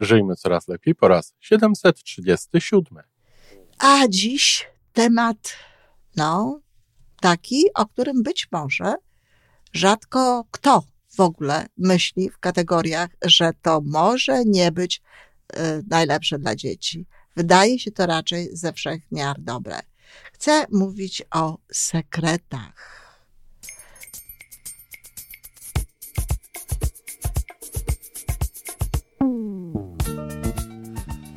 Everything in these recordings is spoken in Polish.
Żyjmy coraz lepiej po raz 737. A dziś temat, no, taki, o którym być może rzadko kto w ogóle myśli w kategoriach, że to może nie być y, najlepsze dla dzieci. Wydaje się to raczej ze wszech miar dobre. Chcę mówić o sekretach.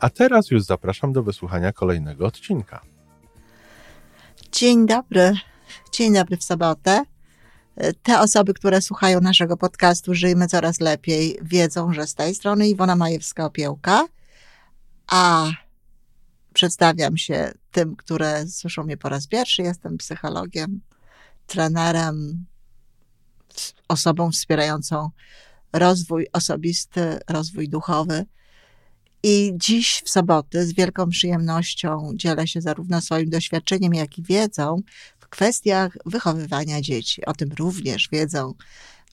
A teraz już zapraszam do wysłuchania kolejnego odcinka. Dzień dobry. Dzień dobry w sobotę. Te osoby, które słuchają naszego podcastu Żyjmy Coraz Lepiej, wiedzą, że z tej strony Iwona Majewska-Opiełka, a przedstawiam się tym, które słyszą mnie po raz pierwszy. Jestem psychologiem, trenerem, osobą wspierającą rozwój osobisty, rozwój duchowy. I dziś w sobotę z wielką przyjemnością dzielę się zarówno swoim doświadczeniem, jak i wiedzą w kwestiach wychowywania dzieci. O tym również wiedzą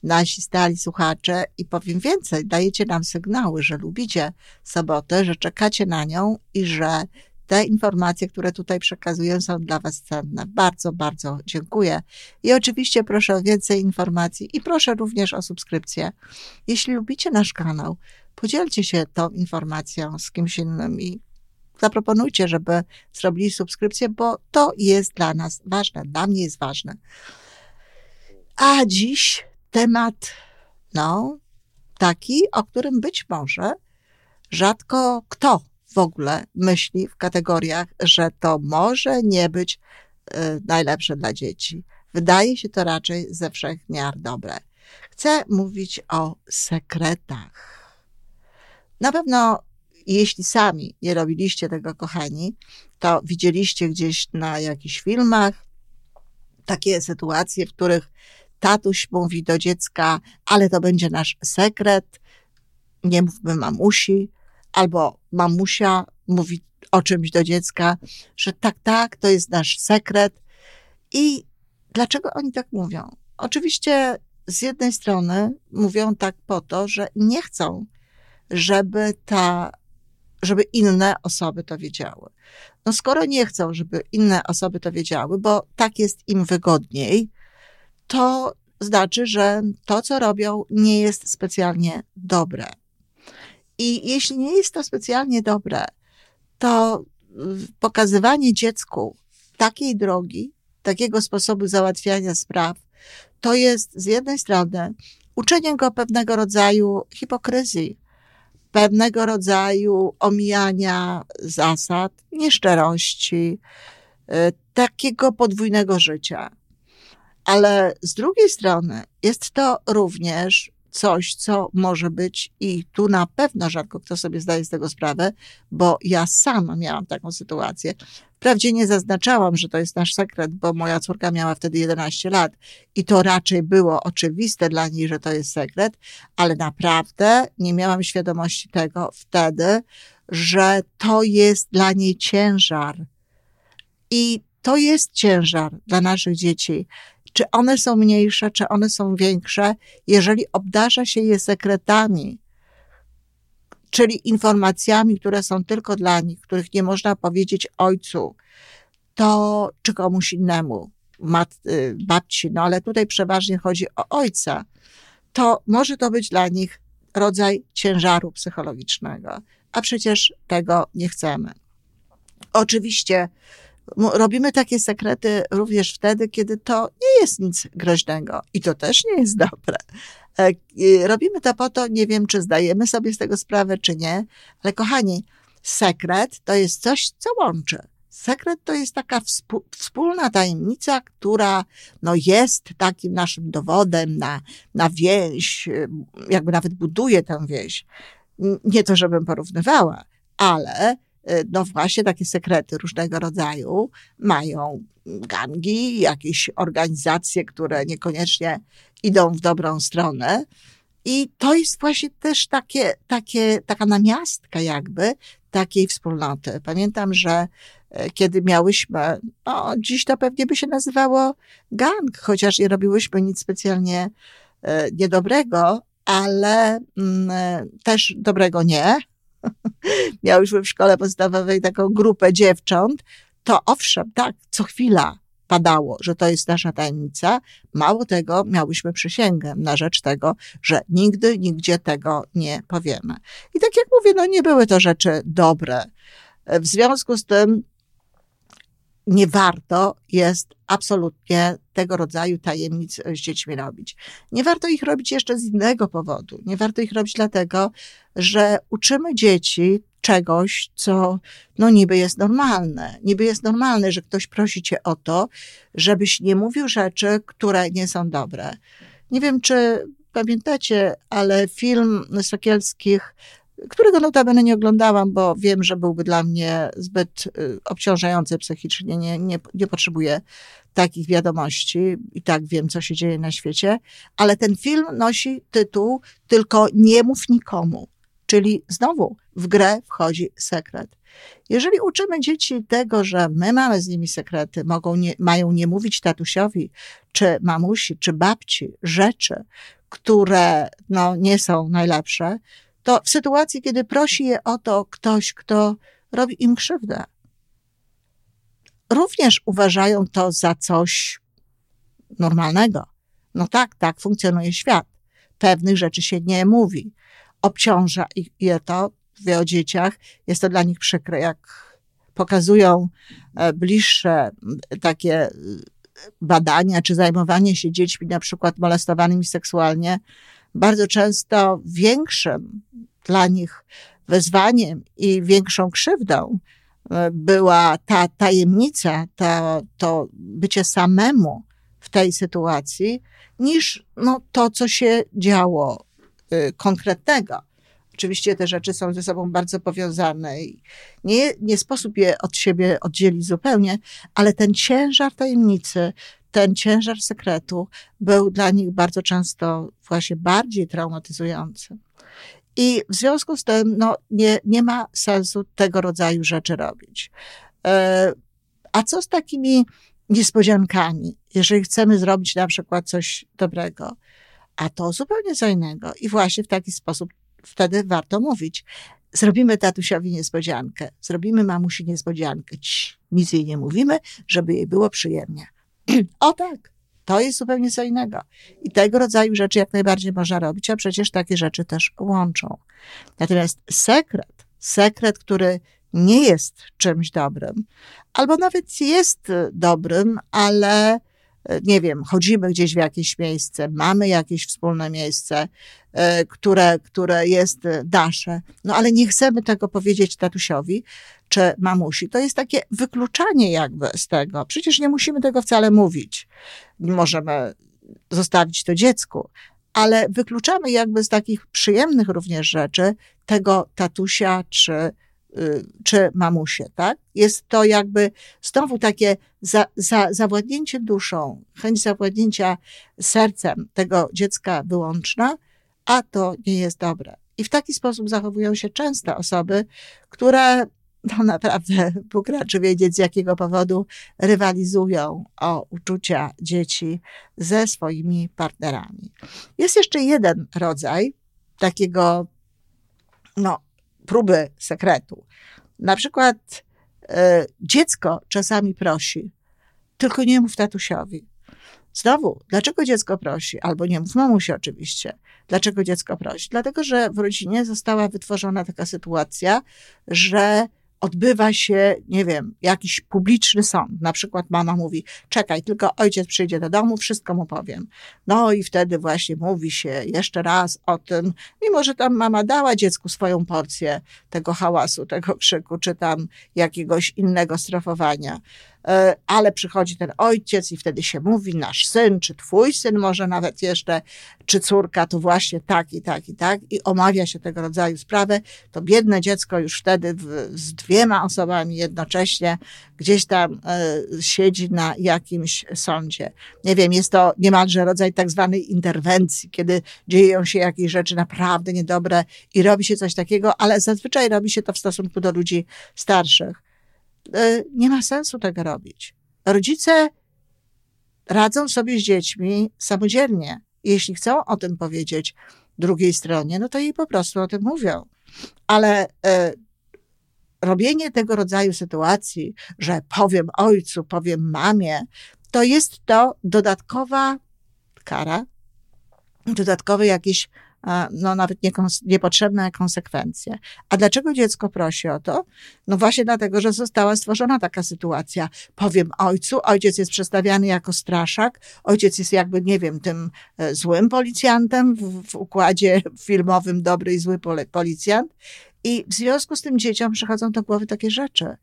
nasi stali słuchacze i powiem więcej, dajecie nam sygnały, że lubicie sobotę, że czekacie na nią i że te informacje, które tutaj przekazuję, są dla Was cenne. Bardzo, bardzo dziękuję. I oczywiście proszę o więcej informacji i proszę również o subskrypcję. Jeśli lubicie nasz kanał, podzielcie się tą informacją z kimś innym i zaproponujcie, żeby zrobili subskrypcję, bo to jest dla nas ważne, dla mnie jest ważne. A dziś temat, no, taki, o którym być może rzadko kto w ogóle myśli w kategoriach, że to może nie być y, najlepsze dla dzieci. Wydaje się to raczej ze wszech miar dobre. Chcę mówić o sekretach. Na pewno, jeśli sami nie robiliście tego, kochani, to widzieliście gdzieś na jakichś filmach takie sytuacje, w których tatuś mówi do dziecka, ale to będzie nasz sekret, nie mówmy mamusi, albo mamusia mówi o czymś do dziecka, że tak, tak, to jest nasz sekret. I dlaczego oni tak mówią? Oczywiście z jednej strony mówią tak po to, że nie chcą, żeby ta, żeby inne osoby to wiedziały. No skoro nie chcą, żeby inne osoby to wiedziały, bo tak jest im wygodniej, to znaczy, że to, co robią, nie jest specjalnie dobre. I jeśli nie jest to specjalnie dobre, to pokazywanie dziecku takiej drogi, takiego sposobu załatwiania spraw, to jest z jednej strony uczenie go pewnego rodzaju hipokryzji, pewnego rodzaju omijania zasad, nieszczerości, y, takiego podwójnego życia. Ale z drugiej strony jest to również coś, co może być i tu na pewno rzadko kto sobie zdaje z tego sprawę, bo ja sama miałam taką sytuację. Wprawdzie nie zaznaczałam, że to jest nasz sekret, bo moja córka miała wtedy 11 lat i to raczej było oczywiste dla niej, że to jest sekret, ale naprawdę nie miałam świadomości tego wtedy, że to jest dla niej ciężar. I to jest ciężar dla naszych dzieci czy one są mniejsze, czy one są większe, jeżeli obdarza się je sekretami, czyli informacjami, które są tylko dla nich, których nie można powiedzieć ojcu, to czy komuś innemu, mat, y, babci, no ale tutaj przeważnie chodzi o ojca, to może to być dla nich rodzaj ciężaru psychologicznego, a przecież tego nie chcemy. Oczywiście robimy takie sekrety również wtedy, kiedy to nie jest nic groźnego i to też nie jest dobre. E, robimy to po to, nie wiem, czy zdajemy sobie z tego sprawę, czy nie, ale kochani, sekret to jest coś, co łączy. Sekret to jest taka wspólna tajemnica, która no, jest takim naszym dowodem na, na więź, jakby nawet buduje tę więź. Nie to, żebym porównywała, ale no właśnie takie sekrety różnego rodzaju mają gangi, jakieś organizacje, które niekoniecznie idą w dobrą stronę. I to jest właśnie też takie, takie, taka namiastka jakby takiej wspólnoty. Pamiętam, że e, kiedy miałyśmy, no dziś to pewnie by się nazywało gang, chociaż nie robiłyśmy nic specjalnie e, niedobrego, ale mm, e, też dobrego nie. Miałyśmy w szkole podstawowej taką grupę dziewcząt, to owszem, tak, co chwila padało, że to jest nasza tajemnica. Mało tego, miałyśmy przysięgę na rzecz tego, że nigdy, nigdzie tego nie powiemy. I tak jak mówię, no nie były to rzeczy dobre. W związku z tym nie warto jest absolutnie tego rodzaju tajemnic z dziećmi robić. Nie warto ich robić jeszcze z innego powodu. Nie warto ich robić dlatego, że uczymy dzieci czegoś, co no niby jest normalne. Niby jest normalne, że ktoś prosi cię o to, żebyś nie mówił rzeczy, które nie są dobre. Nie wiem, czy pamiętacie, ale film Sokielskich którego notabene nie oglądałam, bo wiem, że byłby dla mnie zbyt y, obciążający psychicznie. Nie, nie, nie potrzebuję takich wiadomości i tak wiem, co się dzieje na świecie. Ale ten film nosi tytuł Tylko nie mów nikomu. Czyli znowu w grę wchodzi sekret. Jeżeli uczymy dzieci tego, że my mamy z nimi sekrety, mogą nie, mają nie mówić tatusiowi, czy mamusi, czy babci rzeczy, które no, nie są najlepsze, to w sytuacji, kiedy prosi je o to ktoś, kto robi im krzywdę, również uważają to za coś normalnego. No tak, tak funkcjonuje świat. Pewnych rzeczy się nie mówi. Obciąża ich je to, wie o dzieciach, jest to dla nich przykre, jak pokazują e, bliższe takie e, badania, czy zajmowanie się dziećmi na przykład molestowanymi seksualnie, bardzo często większym dla nich wezwaniem i większą krzywdą e, była ta tajemnica, ta, to bycie samemu w tej sytuacji, niż no, to, co się działo y, konkretnego. Oczywiście te rzeczy są ze sobą bardzo powiązane i nie, nie sposób je od siebie oddzielić zupełnie, ale ten ciężar tajemnicy, ten ciężar sekretu był dla nich bardzo często właśnie bardziej traumatyzujący. I w związku z tym no, nie, nie ma sensu tego rodzaju rzeczy robić. E, a co z takimi niespodziankami, jeżeli chcemy zrobić na przykład coś dobrego, a to zupełnie co innego. I właśnie w taki sposób wtedy warto mówić. Zrobimy tatusiowi niespodziankę, zrobimy mamusi niespodziankę. Nic jej nie mówimy, żeby jej było przyjemnie. o tak, to jest zupełnie co innego. I tego rodzaju rzeczy jak najbardziej można robić, a przecież takie rzeczy też łączą. Natomiast sekret, sekret, który nie jest czymś dobrym, albo nawet jest dobrym, ale nie wiem, chodzimy gdzieś w jakieś miejsce, mamy jakieś wspólne miejsce, e, które, które jest nasze, no ale nie chcemy tego powiedzieć tatusiowi czy mamusi. To jest takie wykluczanie jakby z tego. Przecież nie musimy tego wcale mówić. Możemy zostawić to dziecku, ale wykluczamy jakby z takich przyjemnych również rzeczy tego tatusia czy czy mamusie, tak? Jest to jakby znowu takie za, za, zawładnięcie duszą, chęć zawładnięcia sercem tego dziecka wyłączna, a to nie jest dobre. I w taki sposób zachowują się często osoby, które no naprawdę Bóg raczy wiedzieć z jakiego powodu rywalizują o uczucia dzieci ze swoimi partnerami. Jest jeszcze jeden rodzaj takiego no, próby sekretu. Na przykład e, dziecko czasami prosi, tylko nie mów tatusiowi. Znowu, dlaczego dziecko prosi? Albo nie mów mamusi oczywiście. Dlaczego dziecko prosi? Dlatego, że w rodzinie została wytworzona taka sytuacja, że odbywa się, nie wiem, jakiś publiczny sąd. Na przykład mama mówi, czekaj, tylko ojciec przyjdzie do domu, wszystko mu powiem. No i wtedy właśnie mówi się jeszcze raz o tym, mimo że tam mama dała dziecku swoją porcję tego hałasu, tego krzyku, czy tam jakiegoś innego strofowania. E, ale przychodzi ten ojciec i wtedy się mówi, nasz syn, czy twój syn może nawet jeszcze, czy córka, to właśnie tak i tak i tak i omawia się tego rodzaju sprawę, to biedne dziecko już wtedy w, z dwiema osobami jednocześnie gdzieś tam e, siedzi na jakimś sądzie. Nie wiem, jest to niemalże rodzaj tak zwanej interwencji, kiedy dzieją się jakieś rzeczy naprawdę niedobre i robi się coś takiego, ale zazwyczaj robi się to w stosunku do ludzi starszych. E, nie ma sensu tego robić. Rodzice radzą sobie z dziećmi samodzielnie. Jeśli chcą o tym powiedzieć drugiej stronie, no to jej po prostu o tym mówią. Ale e, robienie tego rodzaju sytuacji, że powiem ojcu, powiem mamie, to jest to dodatkowa kara, dodatkowe jakieś no nawet niepotrzebne konsekwencje. A dlaczego dziecko prosi o to? No właśnie dlatego, że została stworzona taka sytuacja. Powiem ojcu, ojciec jest przedstawiany jako straszak, ojciec jest jakby, nie wiem, tym e, złym policjantem w, w układzie filmowym dobry i zły policjant. I w związku z tym dzieciom przychodzą do głowy takie rzeczy.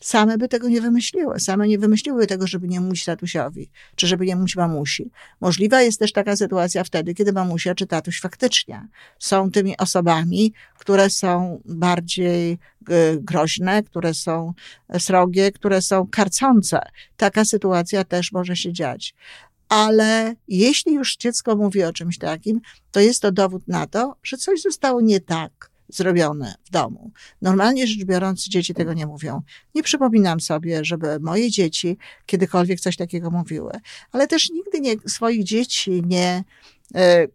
Same by tego nie wymyśliły. Same nie wymyśliły tego, żeby nie mówić tatusiowi, czy żeby nie mówić mamusi. Możliwa jest też taka sytuacja wtedy, kiedy mamusia czy tatuś faktycznie są tymi osobami, które są bardziej e, groźne, które są srogie, które są karcące. Taka sytuacja też może się dziać. Ale jeśli już dziecko mówi o czymś takim, to jest to dowód na to, że coś zostało nie tak zrobione w domu. Normalnie rzecz biorąc, dzieci tego nie mówią. Nie przypominam sobie, żeby moje dzieci kiedykolwiek coś takiego mówiły, ale też nigdy nie, swoich dzieci nie, e,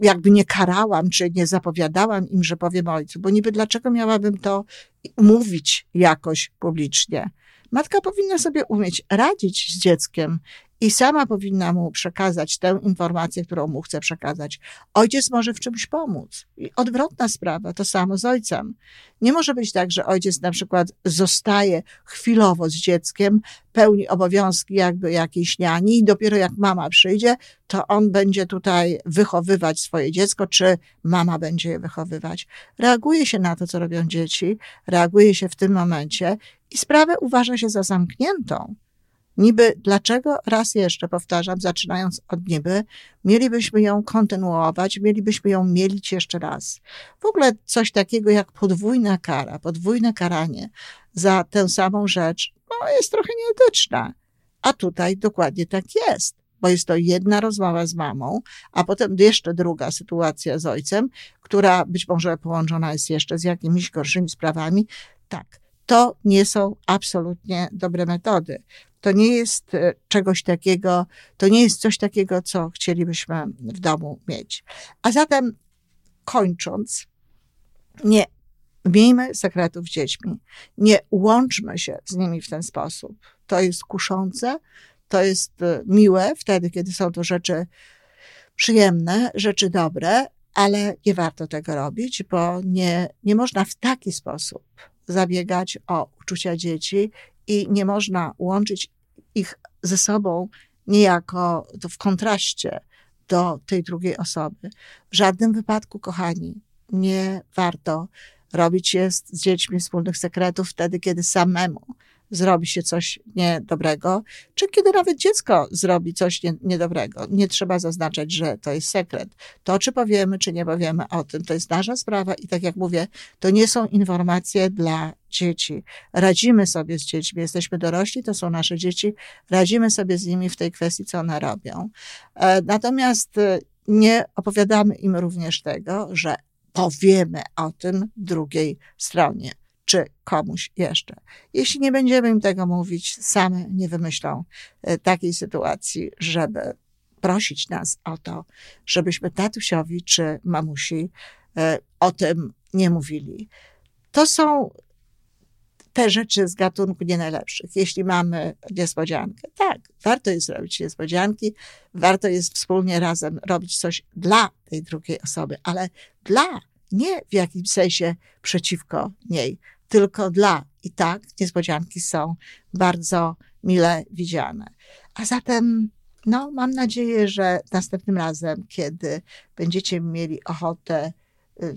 jakby nie karałam, czy nie zapowiadałam im, że powiem ojcu, bo niby dlaczego miałabym to mówić jakoś publicznie? Matka powinna sobie umieć radzić z dzieckiem i sama powinna mu przekazać tę informację, którą mu chce przekazać. Ojciec może w czymś pomóc. I odwrotna sprawa, to samo z ojcem. Nie może być tak, że ojciec na przykład zostaje chwilowo z dzieckiem, pełni obowiązki jakby jakiejś niani i dopiero jak mama przyjdzie, to on będzie tutaj wychowywać swoje dziecko, czy mama będzie je wychowywać. Reaguje się na to, co robią dzieci, reaguje się w tym momencie i sprawę uważa się za zamkniętą. Niby dlaczego, raz jeszcze powtarzam, zaczynając od niby, mielibyśmy ją kontynuować, mielibyśmy ją mielić jeszcze raz. W ogóle coś takiego jak podwójna kara, podwójne karanie za tę samą rzecz, no, jest trochę nieetyczne. A tutaj dokładnie tak jest, bo jest to jedna rozmowa z mamą, a potem jeszcze druga sytuacja z ojcem, która być może połączona jest jeszcze z jakimiś gorszymi sprawami. Tak, to nie są absolutnie dobre metody. To nie jest e, czegoś takiego, to nie jest coś takiego, co chcielibyśmy w domu mieć. A zatem kończąc, nie miejmy sekretów z dziećmi, nie łączmy się z nimi w ten sposób. To jest kuszące, to jest e, miłe wtedy, kiedy są to rzeczy przyjemne, rzeczy dobre, ale nie warto tego robić, bo nie, nie można w taki sposób zabiegać o uczucia dzieci i nie można łączyć ich ze sobą niejako to w kontraście do tej drugiej osoby. W żadnym wypadku, kochani, nie warto robić jest z dziećmi wspólnych sekretów wtedy, kiedy samemu zrobi się coś niedobrego, czy kiedy nawet dziecko zrobi coś nie, niedobrego. Nie trzeba zaznaczać, że to jest sekret. To, czy powiemy, czy nie powiemy o tym, to jest nasza sprawa i tak jak mówię, to nie są informacje dla dzieci. Radzimy sobie z dziećmi, jesteśmy dorośli, to są nasze dzieci, radzimy sobie z nimi w tej kwestii, co one robią. E, natomiast e, nie opowiadamy im również tego, że powiemy o tym drugiej stronie czy komuś jeszcze. Jeśli nie będziemy im tego mówić, same nie wymyślą e, takiej sytuacji, żeby prosić nas o to, żebyśmy tatusiowi czy mamusi e, o tym nie mówili. To są te rzeczy z gatunku nie najlepszych. Jeśli mamy niespodziankę, tak, warto jest robić niespodzianki, warto jest wspólnie razem robić coś dla tej drugiej osoby, ale dla, nie w jakimś sensie przeciwko niej tylko dla. I tak niespodzianki są bardzo mile widziane. A zatem, no, mam nadzieję, że następnym razem, kiedy będziecie mieli ochotę y,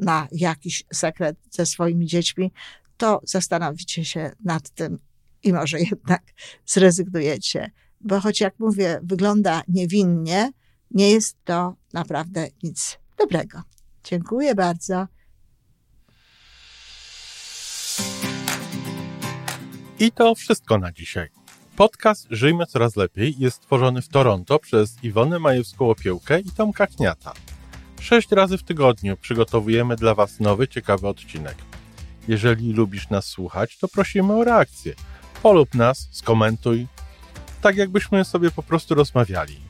na jakiś sekret ze swoimi dziećmi, to zastanowicie się nad tym, i może jednak zrezygnujecie. Bo choć jak mówię, wygląda niewinnie, nie jest to naprawdę nic dobrego. Dziękuję bardzo. I to wszystko na dzisiaj. Podcast Żyjmy Coraz Lepiej jest stworzony w Toronto przez Iwonę Majewską-Opiełkę i Tomka Kniata. Sześć razy w tygodniu przygotowujemy dla Was nowy, ciekawy odcinek. Jeżeli lubisz nas słuchać, to prosimy o reakcję. Polub nas, skomentuj, tak jakbyśmy sobie po prostu rozmawiali.